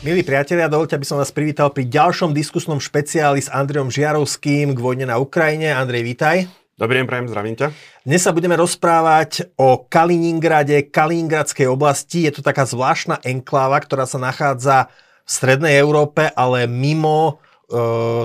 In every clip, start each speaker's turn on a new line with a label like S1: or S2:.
S1: Milí priatelia, dovolte, aby som vás privítal pri ďalšom diskusnom špeciáli s Andrejom Žiarovským k vojne na Ukrajine. Andrej, vítaj.
S2: Dobrý deň, prajem, zdravím ťa.
S1: Dnes sa budeme rozprávať o Kaliningrade, Kaliningradskej oblasti. Je to taká zvláštna enkláva, ktorá sa nachádza v strednej Európe, ale mimo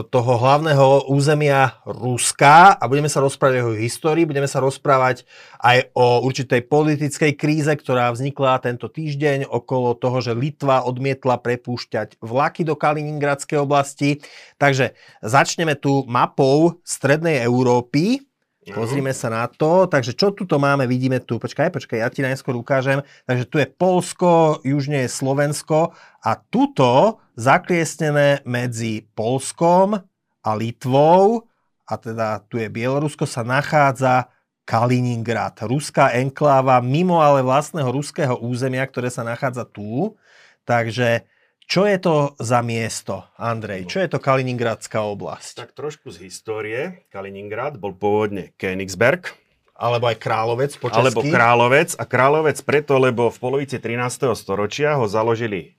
S1: toho hlavného územia Ruska a budeme sa rozprávať o jeho histórii, budeme sa rozprávať aj o určitej politickej kríze, ktorá vznikla tento týždeň okolo toho, že Litva odmietla prepúšťať vlaky do Kaliningradskej oblasti. Takže začneme tu mapou Strednej Európy. Pozrime sa na to. Takže čo tu máme? Vidíme tu, počkaj, počkaj, ja ti najskôr ukážem. Takže tu je Polsko, južne je Slovensko a tuto zakliesnené medzi Polskom a Litvou a teda tu je Bielorusko, sa nachádza Kaliningrad, ruská enkláva mimo ale vlastného ruského územia, ktoré sa nachádza tu. Takže čo je to za miesto, Andrej? Čo je to Kaliningradská oblasť?
S2: Tak trošku z histórie. Kaliningrad bol pôvodne Königsberg.
S1: Alebo aj Královec po
S2: česky. Alebo Královec. A Královec preto, lebo v polovici 13. storočia ho založili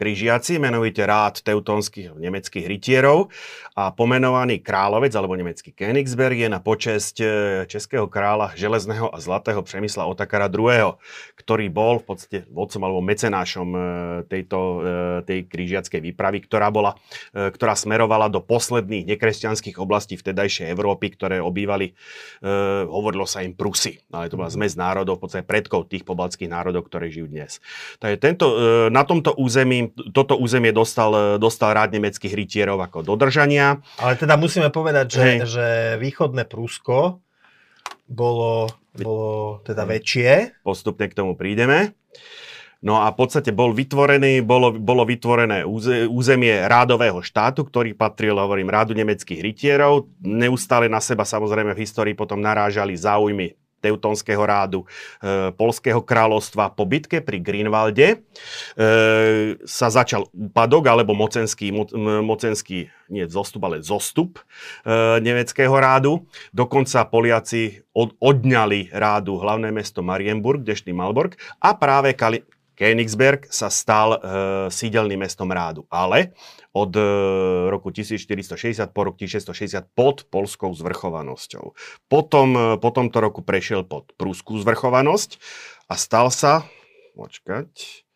S2: križiaci, menovite rád teutonských nemeckých rytierov a pomenovaný kráľovec alebo nemecký Königsberg je na počesť e, českého kráľa železného a zlatého Přemysla Otakara II., ktorý bol v podstate vodcom alebo mecenášom e, tejto, e, tej križiackej výpravy, ktorá, bola, ktorá smerovala do posledných nekresťanských oblastí vtedajšej Európy, ktoré obývali, hovorilo sa im Prusy, ale to bola zmes národov, v podstate predkov tých pobaltských národov, ktoré žijú dnes. Takže tento, na tomto území toto územie dostal, dostal rád nemeckých rytierov ako dodržania.
S1: Ale teda musíme povedať, že, že východné Prusko bolo, bolo teda väčšie.
S2: Postupne k tomu prídeme. No a v podstate bol vytvorený, bolo, bolo vytvorené územie rádového štátu, ktorý patril, hovorím, rádu nemeckých rytierov. Neustále na seba samozrejme v histórii potom narážali záujmy Teutonského rádu, e, Polského kráľovstva po bitke pri Greenwalde e, sa začal úpadok alebo mocenský, mo, mocenský nie zostup, ale zostup e, nemeckého rádu. Dokonca Poliaci od, odňali rádu hlavné mesto Marienburg, dnešný Malborg a práve Kali, Königsberg sa stal e, sídelným mestom rádu. Ale od e, roku 1460 po rok 1660 pod polskou zvrchovanosťou. Potom, e, po tomto roku prešiel pod prúskú zvrchovanosť a stal sa, počkať,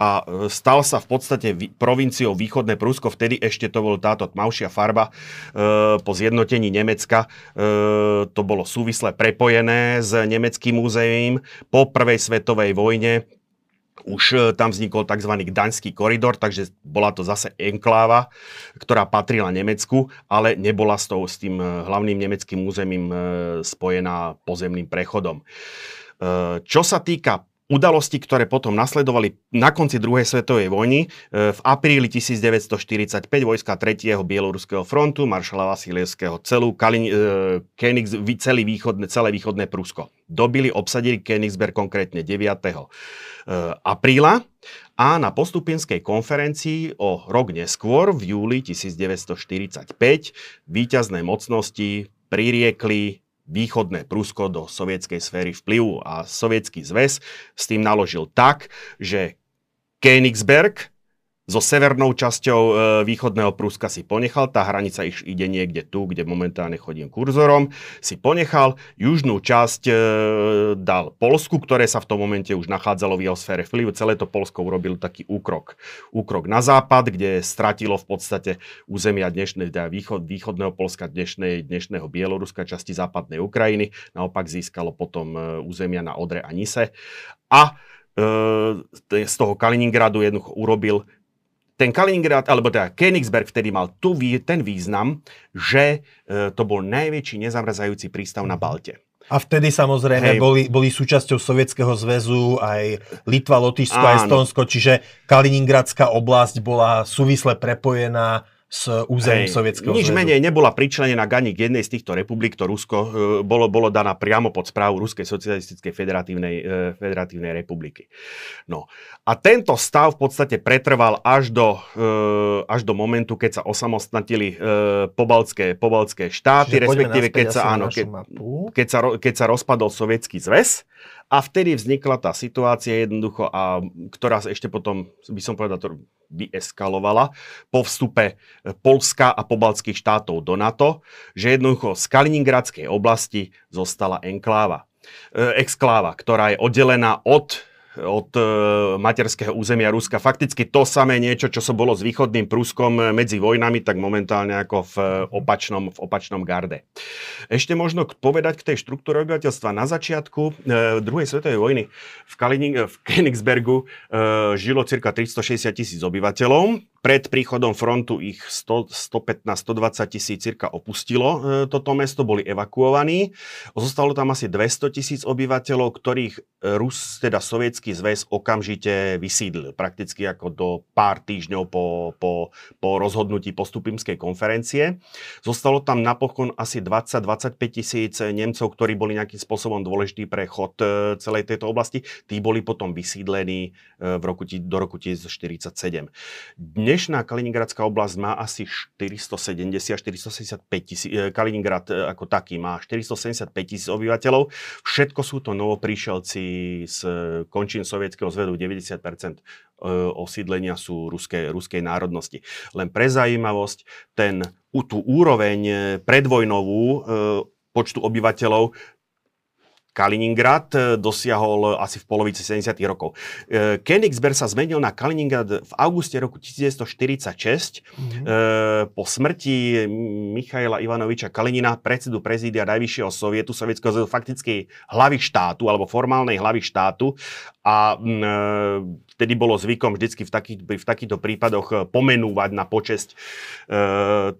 S2: a e, stal sa v podstate provinciou východné Prúsko, vtedy ešte to bol táto tmavšia farba e, po zjednotení Nemecka. E, to bolo súvisle prepojené s nemeckým múzeím. Po prvej svetovej vojne už tam vznikol tzv. Gdaňský koridor, takže bola to zase enkláva, ktorá patrila Nemecku, ale nebola s, tou, s tým hlavným nemeckým územím spojená pozemným prechodom. Čo sa týka udalosti, ktoré potom nasledovali na konci druhej svetovej vojny. E, v apríli 1945 vojska 3. Bieloruského frontu, maršala Vasilievského celú, Kalin, e, Königs, celý východne, celé východné Prusko. Dobili, obsadili Königsberg konkrétne 9. E, apríla a na postupinskej konferencii o rok neskôr, v júli 1945, víťazné mocnosti pririekli východné Prusko do sovietskej sféry vplyvu a sovietský zväz s tým naložil tak, že Königsberg so severnou časťou e, východného Pruska si ponechal, tá hranica iš ide niekde tu, kde momentálne chodím kurzorom, si ponechal, južnú časť e, dal Polsku, ktoré sa v tom momente už nachádzalo v jeho sfére vplyvu, celé to Polsko urobil taký úkrok. Úkrok na západ, kde stratilo v podstate územia dnešnej, teda východ, východného Polska, dnešnej, dnešného Bieloruska, časti západnej Ukrajiny, naopak získalo potom e, územia na Odre a Nise. A z toho Kaliningradu jednoducho urobil ten Kaliningrad, alebo teda Königsberg vtedy mal tu, ten význam, že e, to bol najväčší nezamrzajúci prístav na Balte.
S1: A vtedy samozrejme boli, boli súčasťou Sovietskeho zväzu aj Litva, Lotyšsko a Estonsko, čiže Kaliningradská oblasť bola súvisle prepojená s územím Sovietskeho
S2: Nič
S1: zväzu.
S2: menej nebola pričlenená ani k jednej z týchto republik, to Rusko e, bolo, bolo daná priamo pod správu Ruskej socialistickej federatívnej, e, federatívnej republiky. No. A tento stav v podstate pretrval až do, e, až do momentu, keď sa osamostnatili pobaltské, pobaltské štáty, Čiže respektíve keď sa, áno, keď, keď, sa, keď sa rozpadol Sovietský zväz A vtedy vznikla tá situácia jednoducho, a ktorá ešte potom, by som povedal, to vyeskalovala po vstupe Polska a pobaltských štátov do NATO, že jednoducho z Kaliningradskej oblasti zostala enkláva. E, exkláva, ktorá je oddelená od od e, materského územia Ruska. Fakticky to samé niečo, čo sa bolo s východným Pruskom e, medzi vojnami, tak momentálne ako v e, opačnom, v opačnom garde. Ešte možno povedať k tej štruktúre obyvateľstva. Na začiatku druhej svetovej vojny v, Kalining, v Königsbergu žilo cirka 360 tisíc obyvateľov. Pred príchodom frontu ich 115-120 tisíc cirka opustilo e, toto mesto, boli evakuovaní. Zostalo tam asi 200 tisíc obyvateľov, ktorých Rus, teda sovietský zväz, okamžite vysídlil. Prakticky ako do pár týždňov po, po, po rozhodnutí postupimskej konferencie. Zostalo tam napokon asi 20-25 tisíc Nemcov, ktorí boli nejakým spôsobom dôležitý pre chod e, celej tejto oblasti. Tí boli potom vysídlení e, v roku, do roku 1947. Dnes Dnešná Kaliningradská oblasť má asi 470-475 tisíc, e, Kaliningrad e, ako taký má 475 tisíc obyvateľov. Všetko sú to novopríšelci z končín sovietského zvedu, 90% e, osídlenia sú ruské, ruskej národnosti. Len pre zaujímavosť, ten, tú úroveň predvojnovú počtu obyvateľov Kaliningrad e, dosiahol asi v polovici 70. rokov. E, Königsberg sa zmenil na Kaliningrad v auguste roku 1946 mm-hmm. po smrti Michaila Ivanoviča Kalinina, predsedu prezídia Najvyššieho sovietu, sovietského zvedu, fakticky hlavy štátu, alebo formálnej hlavy štátu. A vtedy bolo zvykom vždycky v, takých, v takýchto prípadoch pomenúvať na počesť e,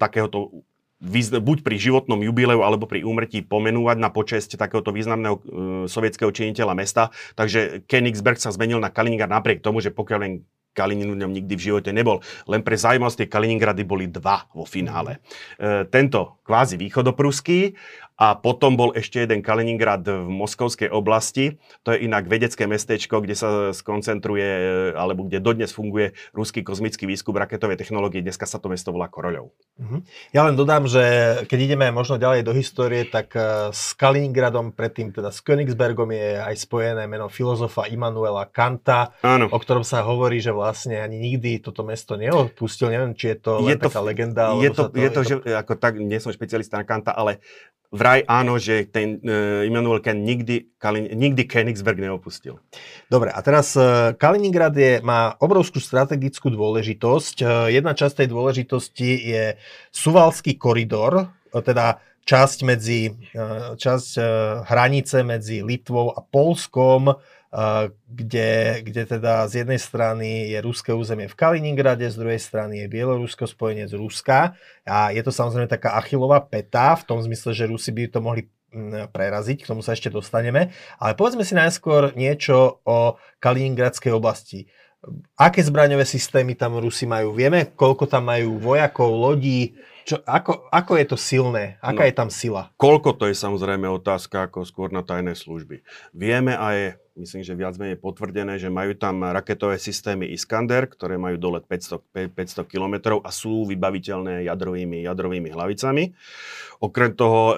S2: takéhoto buď pri životnom jubileu alebo pri úmrtí pomenúvať na počesť takéhoto významného uh, sovietského činiteľa mesta. Takže Königsberg sa zmenil na Kaliningrad napriek tomu, že pokiaľ len Kalinin v ňom nikdy v živote nebol. Len pre zaujímavosť tie Kaliningrady boli dva vo finále. E, tento kvázi východopruský a potom bol ešte jeden Kaliningrad v Moskovskej oblasti. To je inak vedecké mestečko, kde sa skoncentruje, alebo kde dodnes funguje ruský kozmický výskum raketovej technológie. Dneska sa to mesto volá Koroľov.
S1: Mhm. Ja len dodám, že keď ideme možno ďalej do histórie, tak e, s Kaliningradom, predtým teda s Königsbergom je aj spojené meno filozofa Immanuela Kanta, Áno. o ktorom sa hovorí, že vlastne ani nikdy toto mesto neopustil. Neviem, či je to je to, taká legenda.
S2: Je to, to, je to, je to, že ako tak, nie som špecialista na Kanta, ale vraj áno, že ten uh, Immanuel Kant nikdy, Kalin, nikdy Königsberg neopustil.
S1: Dobre, a teraz uh, Kaliningrad je, má obrovskú strategickú dôležitosť. Uh, jedna časť tej dôležitosti je Suvalský koridor, uh, teda časť medzi, časť hranice medzi Litvou a Polskom, kde, kde teda z jednej strany je ruské územie v Kaliningrade, z druhej strany je Bielorusko, spojenec Ruska. A je to samozrejme taká achilová peta, v tom zmysle, že Rusi by to mohli mm, preraziť, k tomu sa ešte dostaneme. Ale povedzme si najskôr niečo o Kaliningradskej oblasti. Aké zbraňové systémy tam Rusi majú? Vieme, koľko tam majú vojakov, lodí? Čo, ako, ako je to silné? Aká no, je tam sila?
S2: Koľko to je samozrejme otázka ako skôr na tajné služby. Vieme aj myslím, že viac menej potvrdené, že majú tam raketové systémy Iskander, ktoré majú dolet 500, 500 km a sú vybaviteľné jadrovými, jadrovými hlavicami. Okrem toho e,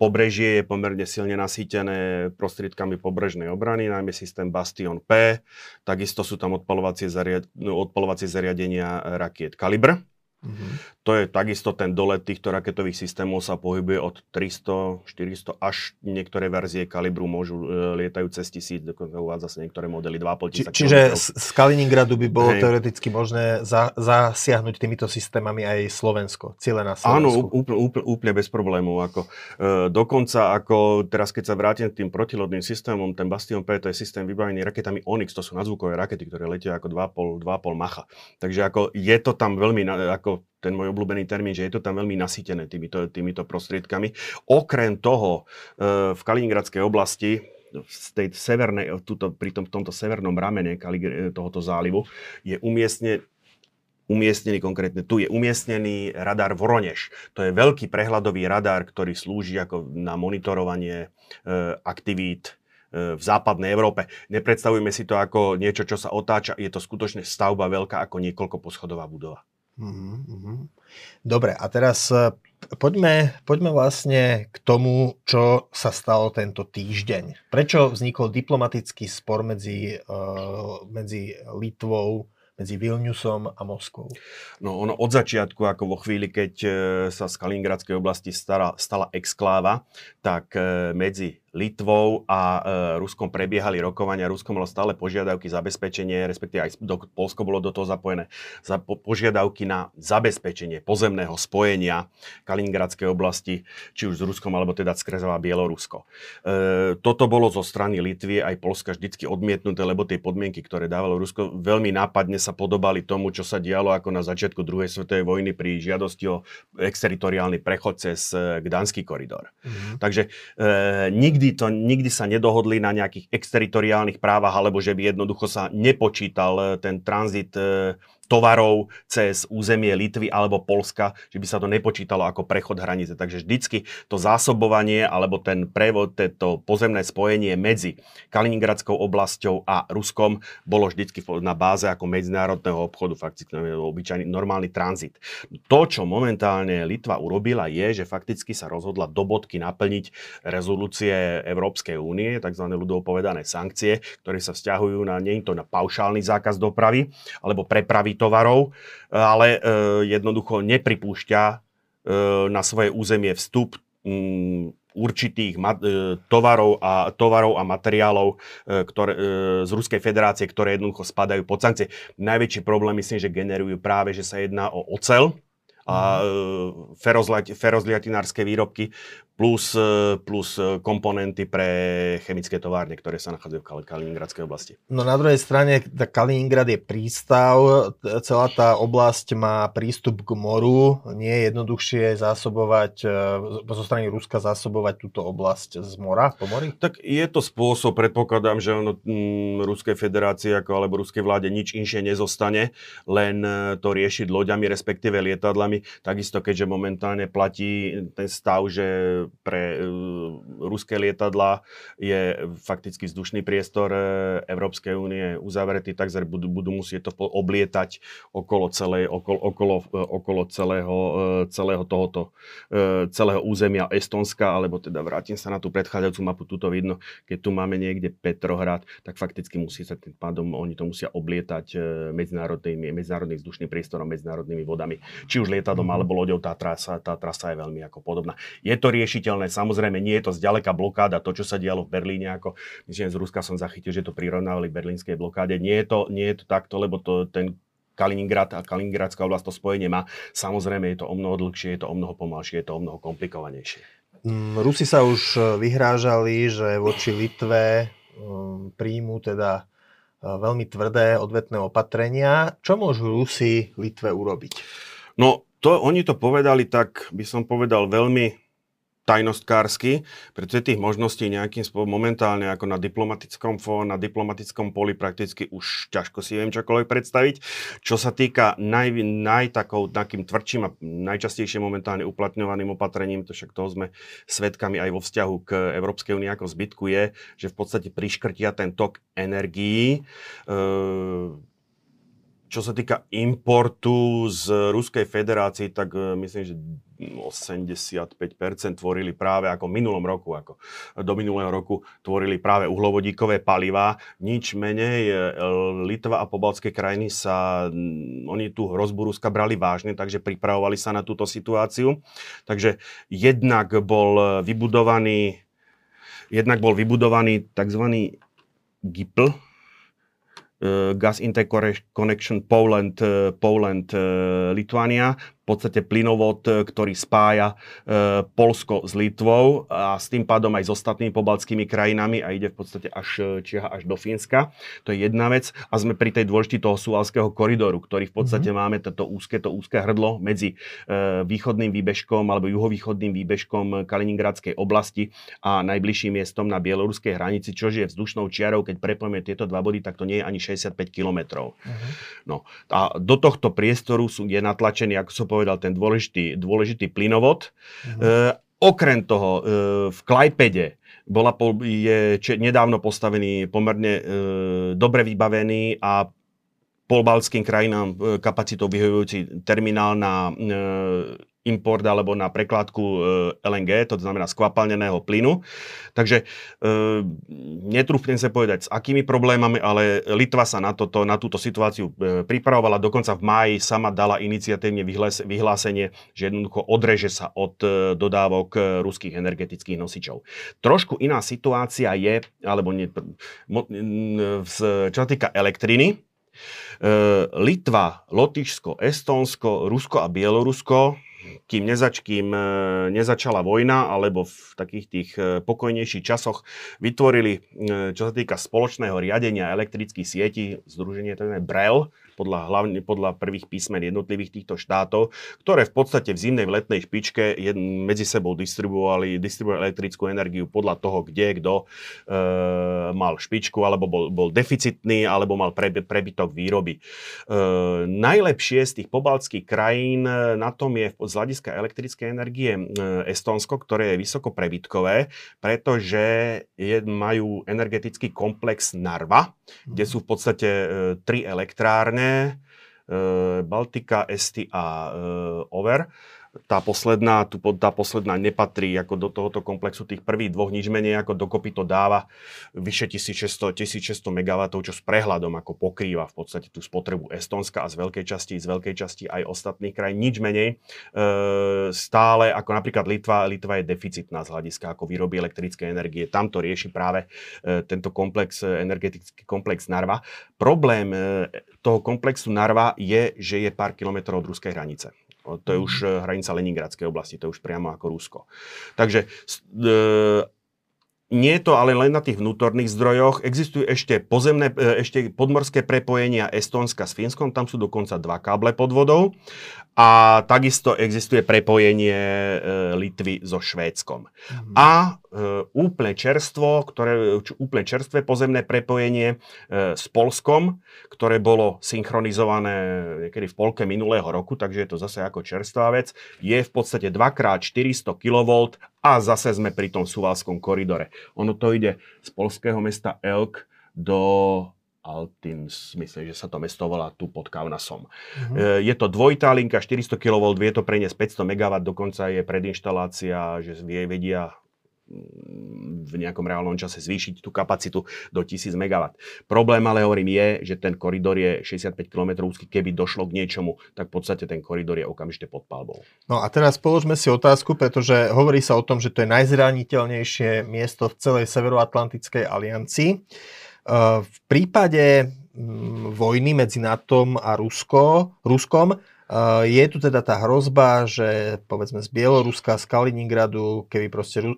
S2: pobrežie je pomerne silne nasýtené prostriedkami pobrežnej obrany, najmä systém Bastion P. Takisto sú tam odpalovacie, zariad, no, odpalovacie zariadenia rakiet Kalibr Mm-hmm. To je takisto ten dolet týchto raketových systémov sa pohybuje od 300, 400 až niektoré verzie kalibru môžu e, lietajú cez tisíc, dokonca uvádza sa niektoré modely 2,5 tisíc.
S1: Či, čiže z Kaliningradu by bolo Hej. teoreticky možné za, zasiahnuť týmito systémami aj Slovensko, cieľe na Slovensku.
S2: Áno, úplne, úplne, úplne bez problémov. Ako, e, dokonca ako teraz, keď sa vrátim k tým protilodným systémom, ten Bastion P to je systém vybavený raketami Onyx, to sú nadzvukové rakety, ktoré letia ako 2,5, 2,5 macha. Takže ako je to tam veľmi, ako ten môj obľúbený termín, že je to tam veľmi nasýtené týmito, týmito prostriedkami. Okrem toho, e, v Kaliningradskej oblasti z tej severnej, tuto, pri tom, tomto severnom ramene Kalig- tohoto zálivu je umiestne, umiestnený konkrétne, tu je umiestnený radar Voroneš. To je veľký prehľadový radar, ktorý slúži ako na monitorovanie e, aktivít e, v západnej Európe. Nepredstavujme si to ako niečo, čo sa otáča. Je to skutočne stavba veľká ako niekoľko poschodová budova.
S1: Mm-hmm. Dobre, a teraz e, poďme, poďme vlastne k tomu, čo sa stalo tento týždeň. Prečo vznikol diplomatický spor medzi, uh, medzi Litvou, medzi Vilniusom a Moskvou?
S2: No ono od začiatku, ako vo chvíli, keď e, sa z Kaliningradskej oblasti stala, stala exkláva, tak medzi Litvou a e, Ruskom prebiehali rokovania. Rusko malo stále požiadavky zabezpečenie, respektíve aj do, Polsko bolo do toho zapojené, za po, požiadavky na zabezpečenie pozemného spojenia Kaliningradskej oblasti, či už s Ruskom, alebo teda skrezová Bielorusko. E, toto bolo zo strany Litvy aj Polska vždycky odmietnuté, lebo tie podmienky, ktoré dávalo Rusko, veľmi nápadne sa podobali tomu, čo sa dialo ako na začiatku druhej svetovej vojny pri žiadosti o exteritoriálny prechod cez e, Gdanský koridor. Mm-hmm. Takže e, nikdy nikdy, to, nikdy sa nedohodli na nejakých exteritoriálnych právach, alebo že by jednoducho sa nepočítal eh, ten tranzit eh, tovarov cez územie Litvy alebo Polska, že by sa to nepočítalo ako prechod hranice. Takže vždycky to zásobovanie alebo ten prevod, to pozemné spojenie medzi Kaliningradskou oblasťou a Ruskom bolo vždycky na báze ako medzinárodného obchodu, fakticky obyčajný normálny tranzit. To, čo momentálne Litva urobila, je, že fakticky sa rozhodla do bodky naplniť rezolúcie Európskej únie, tzv. ľudovo povedané sankcie, ktoré sa vzťahujú na, nie to na paušálny zákaz dopravy, alebo prepravy tovarov, ale e, jednoducho nepripúšťa e, na svoje územie vstup mm, určitých e, tovarov a, tovarov a materiálov ktoré, z Ruskej federácie, ktoré jednoducho spadajú pod sankcie. Najväčší problém myslím, že generujú práve, že sa jedná o ocel a mhm. ferozliatinárske výrobky, plus, e, plus e, komponenty pre chemické továrne, ktoré sa nachádzajú v Kaliningradskej oblasti.
S1: No na druhej strane, Kaliningrad je prístav, celá tá oblasť má prístup k moru, nie je jednoduchšie zásobovať, e, zo strany Ruska zásobovať túto oblasť z mora, po mori?
S2: Tak je to spôsob, predpokladám, že ono m, mm, Ruskej federácii ako, alebo Ruskej vláde nič inšie nezostane, len to riešiť loďami, respektíve lietadlami. Takisto, keďže momentálne platí ten stav, že pre uh, ruské lietadla je fakticky vzdušný priestor uh, Európskej únie uzavretý, tak budú, budú musieť to oblietať okolo, celej, okolo, okolo, uh, okolo celého, celého tohoto, celého územia Estonska, alebo teda vrátim sa na tú predchádzajúcu mapu, tuto vidno, keď tu máme niekde Petrohrad, tak fakticky musí sa tým pádom, oni to musia oblietať medzinárodnými, medzinárodným vzdušným priestorom, medzinárodnými vodami. Či už lietadlom mm-hmm. alebo loďou, tá trasa, tá trasa je veľmi ako podobná. Je to riešiť riešiteľné. Samozrejme, nie je to zďaleka blokáda, to, čo sa dialo v Berlíne, ako myslím, z Ruska som zachytil, že to prirovnávali berlínskej blokáde. Nie je to, nie je to takto, lebo to, ten Kaliningrad a Kaliningradská oblasť to spojenie má. Samozrejme, je to o mnoho dlhšie, je to o mnoho pomalšie, je to o mnoho komplikovanejšie.
S1: Mm, Rusi sa už e, vyhrážali, že voči Litve um, príjmu teda e, veľmi tvrdé odvetné opatrenia. Čo môžu Rusi Litve urobiť?
S2: No, to, oni to povedali tak, by som povedal, veľmi tajnostkársky, pretože tých možností nejakým spôsobom momentálne ako na diplomatickom fó, na diplomatickom poli prakticky už ťažko si viem čokoľvek predstaviť. Čo sa týka naj, naj takou, takým tvrdším a najčastejšie momentálne uplatňovaným opatrením, to však toho sme svetkami aj vo vzťahu k Európskej únii ako zbytku je, že v podstate priškrtia ten tok energií. E- čo sa týka importu z Ruskej federácie, tak e, myslím, že 85% tvorili práve ako minulom roku, ako do minulého roku tvorili práve uhlovodíkové palivá. Nič menej e, Litva a pobaltské krajiny sa, oni tú hrozbu Ruska brali vážne, takže pripravovali sa na túto situáciu. Takže jednak bol vybudovaný jednak bol vybudovaný tzv. GIPL, Eh, gas Interconnection Poland, eh, Poland Lithuania podstate plynovod, e, ktorý spája e, Polsko s Litvou a s tým pádom aj s ostatnými pobaltskými krajinami a ide v podstate až, e, čiaha až do Fínska. To je jedna vec. A sme pri tej dôležitý toho suvalského koridoru, ktorý v podstate mm-hmm. máme toto úzke, to úzke hrdlo medzi východným výbežkom alebo juhovýchodným výbežkom Kaliningradskej oblasti a najbližším miestom na bieloruskej hranici, čo je vzdušnou čiarou, keď prepojeme tieto dva body, tak to nie je ani 65 kilometrov. Mm-hmm. No, a do tohto priestoru sú, je natlačený, ako som povedal, ten dôležitý, dôležitý plynovod. Uh-huh. E, okrem toho, e, v Klajpede bola, je či, nedávno postavený, pomerne e, dobre vybavený a polbalským krajinám kapacitou vyhovujúci terminál na import alebo na prekládku e, LNG, to znamená skvapalneného plynu. Takže e, netrúfnem sa povedať, s akými problémami, ale Litva sa na, toto, na túto situáciu e, pripravovala. Dokonca v máji sama dala iniciatívne vyhlásenie, že jednoducho odreže sa od e, dodávok ruských energetických nosičov. Trošku iná situácia je, alebo nie, čo sa týka elektriny, Litva, Lotyšsko, Estónsko, Rusko a Bielorusko kým, nezač, kým e, nezačala vojna, alebo v takých tých e, pokojnejších časoch vytvorili, e, čo sa týka spoločného riadenia elektrických sietí, združenie tzv. BREL, podľa, hlavne podľa prvých písmen jednotlivých týchto štátov, ktoré v podstate v zimnej v letnej špičke medzi sebou distribuovali, distribuovali elektrickú energiu podľa toho, kde kto e, mal špičku, alebo bol, bol deficitný, alebo mal pre, prebytok výroby. E, najlepšie z tých pobaltských krajín e, na tom je z hľadiska elektrickej energie e, Estonsko, ktoré je vysoko prebytkové, pretože je, majú energetický komplex Narva, kde sú v podstate e, tri elektrárne, Baltika, Esti a e, Over tá posledná, tu, tá posledná nepatrí ako do tohoto komplexu tých prvých dvoch, nič menej ako dokopy to dáva vyše 1600, 1600 MW, čo s prehľadom ako pokrýva v podstate tú spotrebu Estonska a z veľkej časti, z veľkej časti aj ostatných krajín, nič menej. E, stále, ako napríklad Litva, Litva je deficitná z hľadiska ako výroby elektrické energie. Tam to rieši práve e, tento komplex, energetický komplex Narva. Problém e, toho komplexu Narva je, že je pár kilometrov od ruskej hranice. To je už mhm. eh, hranica Leningradskej oblasti, to je už priamo ako Rusko. Takže e, nie je to ale len na tých vnútorných zdrojoch. Existujú ešte pozemné, e, ešte podmorské prepojenia Estónska s Fínskom, tam sú dokonca dva káble pod vodou. A takisto existuje prepojenie e, Litvy so Švédskom. Mm. A e, úplne čerstvo, ktoré, úplne čerstvé pozemné prepojenie e, s Polskom, ktoré bolo synchronizované niekedy v polke minulého roku, takže je to zase ako čerstvá vec, je v podstate 2x400 kV a zase sme pri tom suvalskom koridore. Ono to ide z polského mesta Elk do Altin, myslím, že sa to mesto volá tu pod Kaunasom. Uh-huh. Je to dvojitá linka, 400 kV, vie to preniesť 500 MW, dokonca je predinštalácia, že vie, vedia mm, v nejakom reálnom čase zvýšiť tú kapacitu do 1000 MW. Problém ale hovorím je, že ten koridor je 65 km úzky, keby došlo k niečomu, tak v podstate ten koridor je okamžite pod palbou.
S1: No a teraz položme si otázku, pretože hovorí sa o tom, že to je najzraniteľnejšie miesto v celej Severoatlantickej aliancii. V prípade mm, vojny medzi NATO a Rusko, Ruskom je tu teda tá hrozba, že povedzme z Bieloruska, z Kaliningradu, keby proste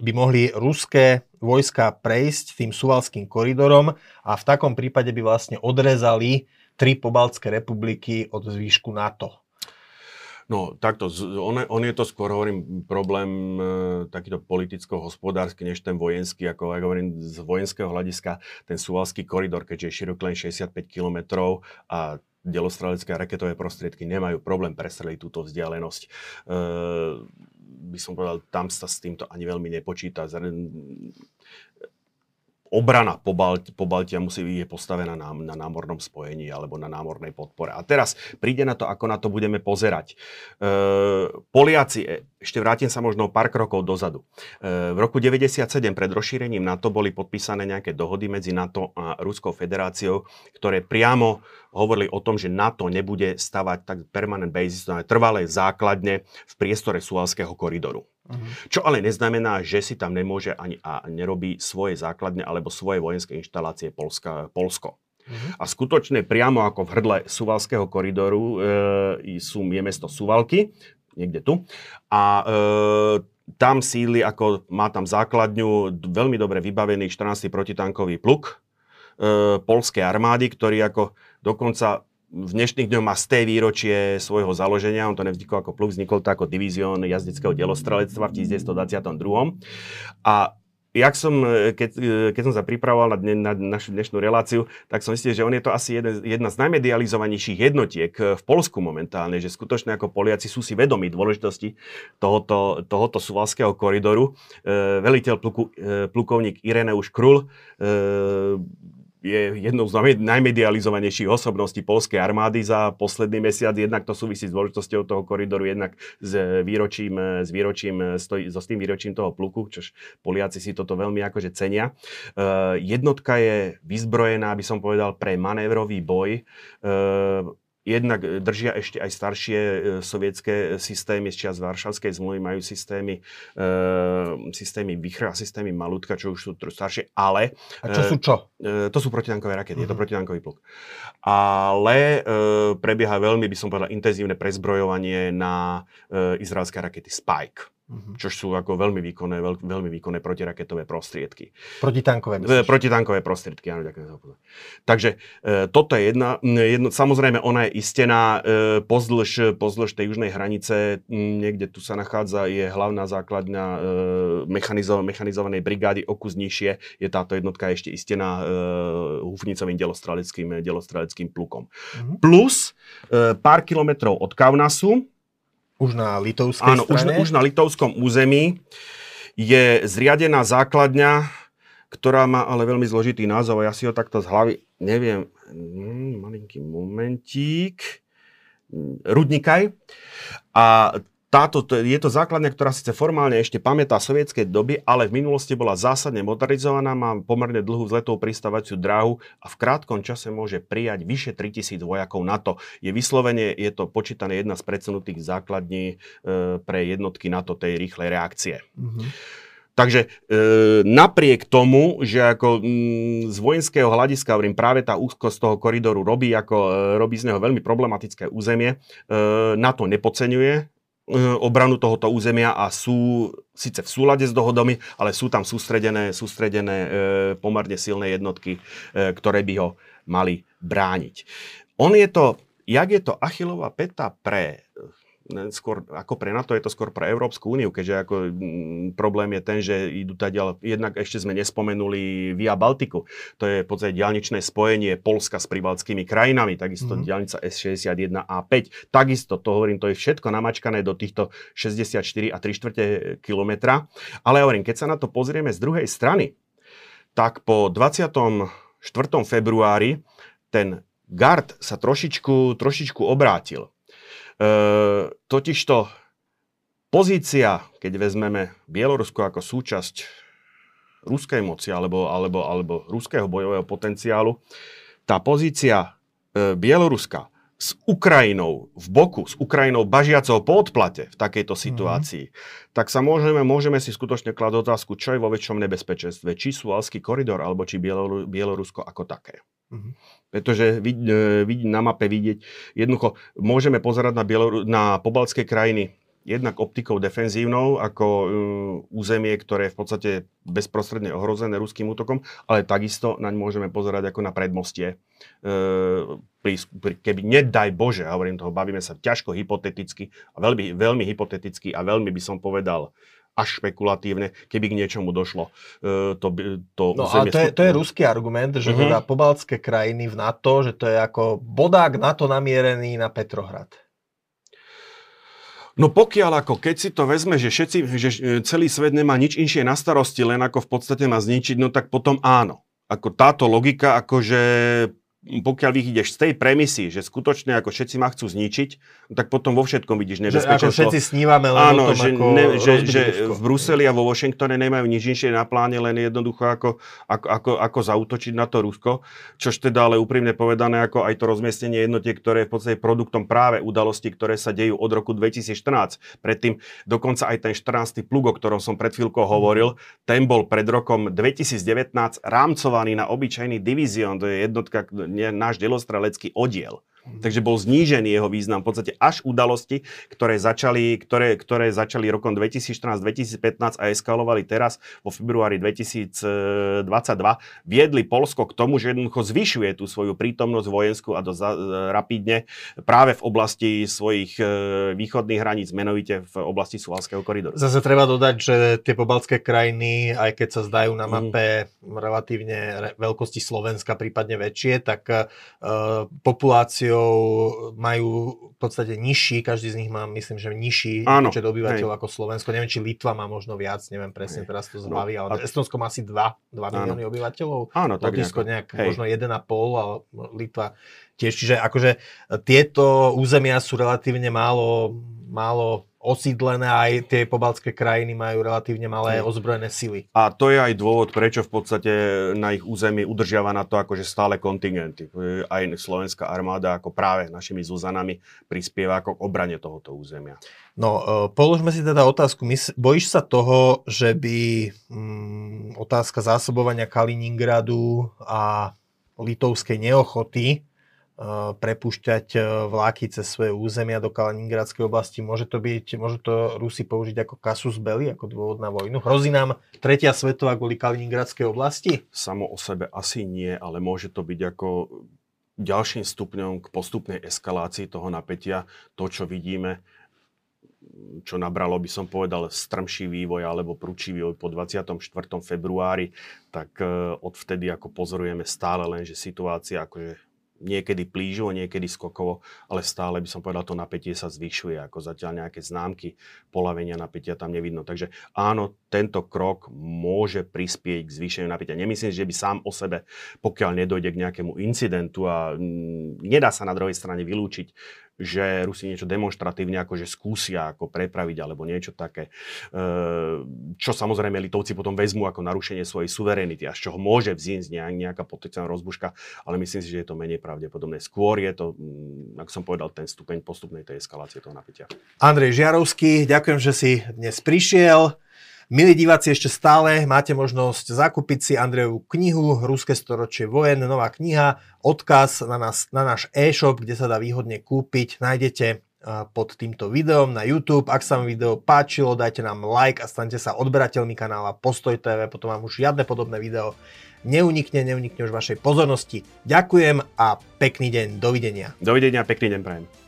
S1: by mohli ruské vojska prejsť tým suvalským koridorom a v takom prípade by vlastne odrezali tri pobaltské republiky od zvýšku NATO.
S2: No takto, on, on je to skôr, hovorím, problém e, takýto politicko-hospodársky, než ten vojenský, ako ja hovorím, z vojenského hľadiska, ten suvalský koridor, keďže je široký len 65 km a delostrelecké a raketové prostriedky nemajú problém prestreliť túto vzdialenosť. E, by som povedal, tam sa s týmto ani veľmi nepočíta obrana po, Balti, po Baltia musí je postavená na, na námornom spojení alebo na námornej podpore. A teraz príde na to, ako na to budeme pozerať. E, Poliaci, e, ešte vrátim sa možno pár krokov dozadu. E, v roku 97 pred rozšírením NATO boli podpísané nejaké dohody medzi NATO a Ruskou federáciou, ktoré priamo hovorili o tom, že NATO nebude stavať tak permanent basis, trvalé základne v priestore Sualského koridoru. Uh-huh. Čo ale neznamená, že si tam nemôže ani a nerobí svoje základne alebo svoje vojenské inštalácie Polska, Polsko. Uh-huh. A skutočne priamo ako v hrdle Suvalského koridoru e, sú, je mesto Suvalky, niekde tu. A e, tam sídli, ako má tam základňu veľmi dobre vybavený 14. protitankový pluk e, polskej armády, ktorý ako dokonca v dnešných dňoch má té výročie svojho založenia, on to nevznikol ako pluk, vznikol to ako divízión jazdeckého delostrelectva v 1922. A jak som, keď, keď som sa pripravoval na, dne, na našu dnešnú reláciu, tak som myslel, že on je to asi jeden, jedna z najmedializovanejších jednotiek v Polsku momentálne, že skutočne ako Poliaci sú si vedomi dôležitosti tohoto, tohoto suvalského koridoru. E, veliteľ pluku, e, plukovník Ireneuš Krul e, je jednou z najmedializovanejších osobností polskej armády za posledný mesiac. Jednak to súvisí s dôležitosťou toho koridoru, jednak s výročím, s výročím, so s tým výročím toho pluku, čož Poliaci si toto veľmi akože cenia. Uh, jednotka je vyzbrojená, by som povedal, pre manévrový boj. Uh, Jednak držia ešte aj staršie e, sovietské systémy z čias Varšavskej zmluvy, majú systémy, e, systémy Vichra a systémy Malutka, čo už sú staršie, ale...
S1: A čo sú čo?
S2: E, to sú protitankové rakety, uh-huh. je to mhm. protitankový pluk. Ale e, prebieha veľmi, by som povedal, intenzívne prezbrojovanie na e, izraelské rakety Spike. Uh-huh. Čo sú ako veľmi výkonné, veľ, veľmi výkonné protiraketové prostriedky.
S1: Protitankové.
S2: Myslíš? Protitankové prostriedky, áno, ďakujem za Takže e, toto je jedna, jedno, samozrejme ona je istená e, pozdĺž, pozdĺž tej južnej hranice, m, niekde tu sa nachádza, je hlavná základňa e, mechanizo, mechanizovanej brigády, okus nižšie je táto jednotka ešte istená e, hufnicovým delostreleckým, delostreleckým plukom. Uh-huh. Plus e, pár kilometrov od Kaunasu,
S1: už na litovskej
S2: Áno, strane? Už, už na litovskom území je zriadená základňa, ktorá má ale veľmi zložitý názov a ja si ho takto z hlavy neviem. Mm, malinký momentík. Rudnikaj. A táto, je to základňa, ktorá síce formálne ešte pamätá sovietskej doby, ale v minulosti bola zásadne modernizovaná, má pomerne dlhú vzletovú pristávaciu dráhu a v krátkom čase môže prijať vyše 3000 vojakov NATO. Je vyslovene, je to počítané jedna z predsunutých základní e, pre jednotky NATO tej rýchlej reakcie. Mm-hmm. Takže e, napriek tomu, že ako m, mm, z vojenského hľadiska, hovorím, práve tá úzkosť toho koridoru robí, ako, e, robí z neho veľmi problematické územie, e, NATO nepodceňuje E, obranu tohoto územia a sú síce v súlade s dohodami, ale sú tam sústredené, sústredené e, pomerne silné jednotky, e, ktoré by ho mali brániť. On je to, jak je to achilová peta pre skôr ako pre NATO, je to skôr pre Európsku úniu, keďže ako m, mm, problém je ten, že idú ďalej, jednak ešte sme nespomenuli Via Baltiku, to je v podstate diálničné spojenie Polska s pribaltskými krajinami, takisto mm-hmm. diálnica S61 A5, takisto, to hovorím, to je všetko namačkané do týchto 64 a 3 čtvrte kilometra, ale hovorím, keď sa na to pozrieme z druhej strany, tak po 24. februári ten Gard sa trošičku, trošičku obrátil. E, totižto pozícia, keď vezmeme Bielorusko ako súčasť ruskej moci alebo, alebo, alebo ruského bojového potenciálu, tá pozícia e, Bieloruska s Ukrajinou v boku, s Ukrajinou bažiacou po odplate v takejto mhm. situácii, mm-hmm. tak sa môžeme, môžeme si skutočne klať otázku, čo je vo väčšom nebezpečenstve, či Sualský koridor, alebo či Bielorusko ako také. Mm-hmm. Pretože vid, e, vid, na mape vidieť, jednoducho môžeme pozerať na, Bieloru, na pobaltské krajiny jednak optikou defenzívnou, ako uh, územie, ktoré je v podstate bezprostredne ohrozené ruským útokom, ale takisto naň môžeme pozerať ako na predmostie. Uh, pri, keby, nedaj Bože, hovorím toho, bavíme sa ťažko hypoteticky, a veľmi, veľmi hypoteticky a veľmi by som povedal až špekulatívne, keby k niečomu došlo. E, to, to
S1: no a to je, to je ruský argument, že uh-huh. teda pobaltské krajiny v NATO, že to je ako bodák NATO namierený na Petrohrad.
S2: No pokiaľ ako, keď si to vezme, že, všetci, že celý svet nemá nič inšie na starosti, len ako v podstate má zničiť, no tak potom áno. Ako táto logika, akože pokiaľ vyjdeš z tej premisy, že skutočne ako všetci ma chcú zničiť, tak potom vo všetkom vidíš nebezpečenstvo. Že
S1: ako všetci snívame len
S2: Áno,
S1: o tom,
S2: že,
S1: ako
S2: ne, že, že v Bruseli a vo Washingtone nemajú nič inšie na pláne, len jednoducho ako, ako, ako, ako zautočiť na to Rusko, čož teda ale úprimne povedané, ako aj to rozmiestnenie jednotiek, ktoré je v podstate produktom práve udalostí, ktoré sa dejú od roku 2014. Predtým dokonca aj ten 14. plug, o ktorom som pred chvíľkou hovoril, ten bol pred rokom 2019 rámcovaný na obyčajný divízión, to je jednotka, náš delostrelecký oddiel. Takže bol znížený jeho význam v podstate až udalosti, ktoré začali, ktoré, ktoré začali rokom 2014-2015 a eskalovali teraz vo februári 2022, viedli Polsko k tomu, že jednoducho zvyšuje tú svoju prítomnosť vojenskú a dosť rapidne práve v oblasti svojich e, východných hraníc, menovite v oblasti Suvalského koridoru.
S1: Zase treba dodať, že tie pobaltské krajiny, aj keď sa zdajú na mhm. mape mm. relatívne veľkosti Slovenska, prípadne väčšie, tak uh, populáciou zdrojov majú v podstate nižší, každý z nich má, myslím, že nižší
S2: Áno,
S1: počet obyvateľov
S2: hej.
S1: ako Slovensko. Neviem, či Litva má možno viac, neviem presne
S2: Hej.
S1: teraz to z
S2: No,
S1: ale
S2: a-
S1: Estonsko má asi 2, 2 milióny obyvateľov.
S2: Áno, tak
S1: Lotyšsko nejak,
S2: Hej.
S1: možno 1,5, ale Litva tiež. Čiže akože tieto územia sú relatívne málo, málo osídlené, aj tie pobaltské krajiny majú relatívne malé ozbrojené sily.
S2: A to je aj dôvod, prečo v podstate na ich území udržiava na to akože stále kontingenty. Aj slovenská armáda ako práve našimi Zuzanami prispieva ako k obrane tohoto územia.
S1: No, e, položme si teda otázku. Bojíš sa toho, že by mm, otázka zásobovania Kaliningradu a litovskej neochoty e, prepúšťať e, vláky cez svoje územia do Kaliningradskej oblasti, môže to byť, môže to Rusi použiť ako kasus belli, ako dôvod na vojnu? Hrozí nám tretia svetová kvôli Kaliningradskej oblasti?
S2: Samo o sebe asi nie, ale môže to byť ako ďalším stupňom k postupnej eskalácii toho napätia. To, čo vidíme, čo nabralo, by som povedal, strmší vývoj alebo prúčí vývoj po 24. februári, tak e, odvtedy ako pozorujeme stále len, že situácia akože niekedy plížuvo, niekedy skokovo, ale stále by som povedal, to napätie sa zvyšuje, ako zatiaľ nejaké známky polavenia napätia tam nevidno. Takže áno, tento krok môže prispieť k zvýšeniu napätia. Nemyslím, že by sám o sebe, pokiaľ nedojde k nejakému incidentu a mm, nedá sa na druhej strane vylúčiť, že Rusi niečo demonstratívne akože skúsia ako prepraviť alebo niečo také, e, čo samozrejme Litovci potom vezmú ako narušenie svojej suverenity a z čoho môže vzísť nejak- nejaká potenciálna rozbuška, ale myslím si, že je to menej pravdepodobné. Skôr je to, mm, ako som povedal, ten stupeň postupnej tej eskalácie toho napätia.
S1: Andrej Žiarovský, ďakujem, že si dnes prišiel. Milí diváci, ešte stále máte možnosť zakúpiť si Andrejovú knihu Ruské storočie vojen, nová kniha, odkaz na, nás, na náš e-shop, kde sa dá výhodne kúpiť, nájdete pod týmto videom na YouTube. Ak sa vám video páčilo, dajte nám like a stante sa odberateľmi kanála Postoj TV, potom vám už žiadne podobné video neunikne, neunikne už vašej pozornosti. Ďakujem a pekný deň, dovidenia.
S2: Dovidenia, pekný deň prajem.